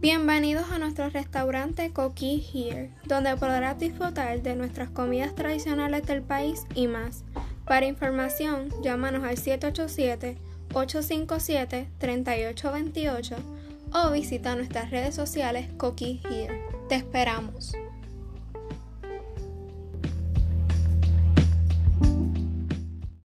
Bienvenidos a nuestro restaurante Coqui Here, donde podrás disfrutar de nuestras comidas tradicionales del país y más. Para información, llámanos al 787-857-3828 o visita nuestras redes sociales Coqui Here. Te esperamos.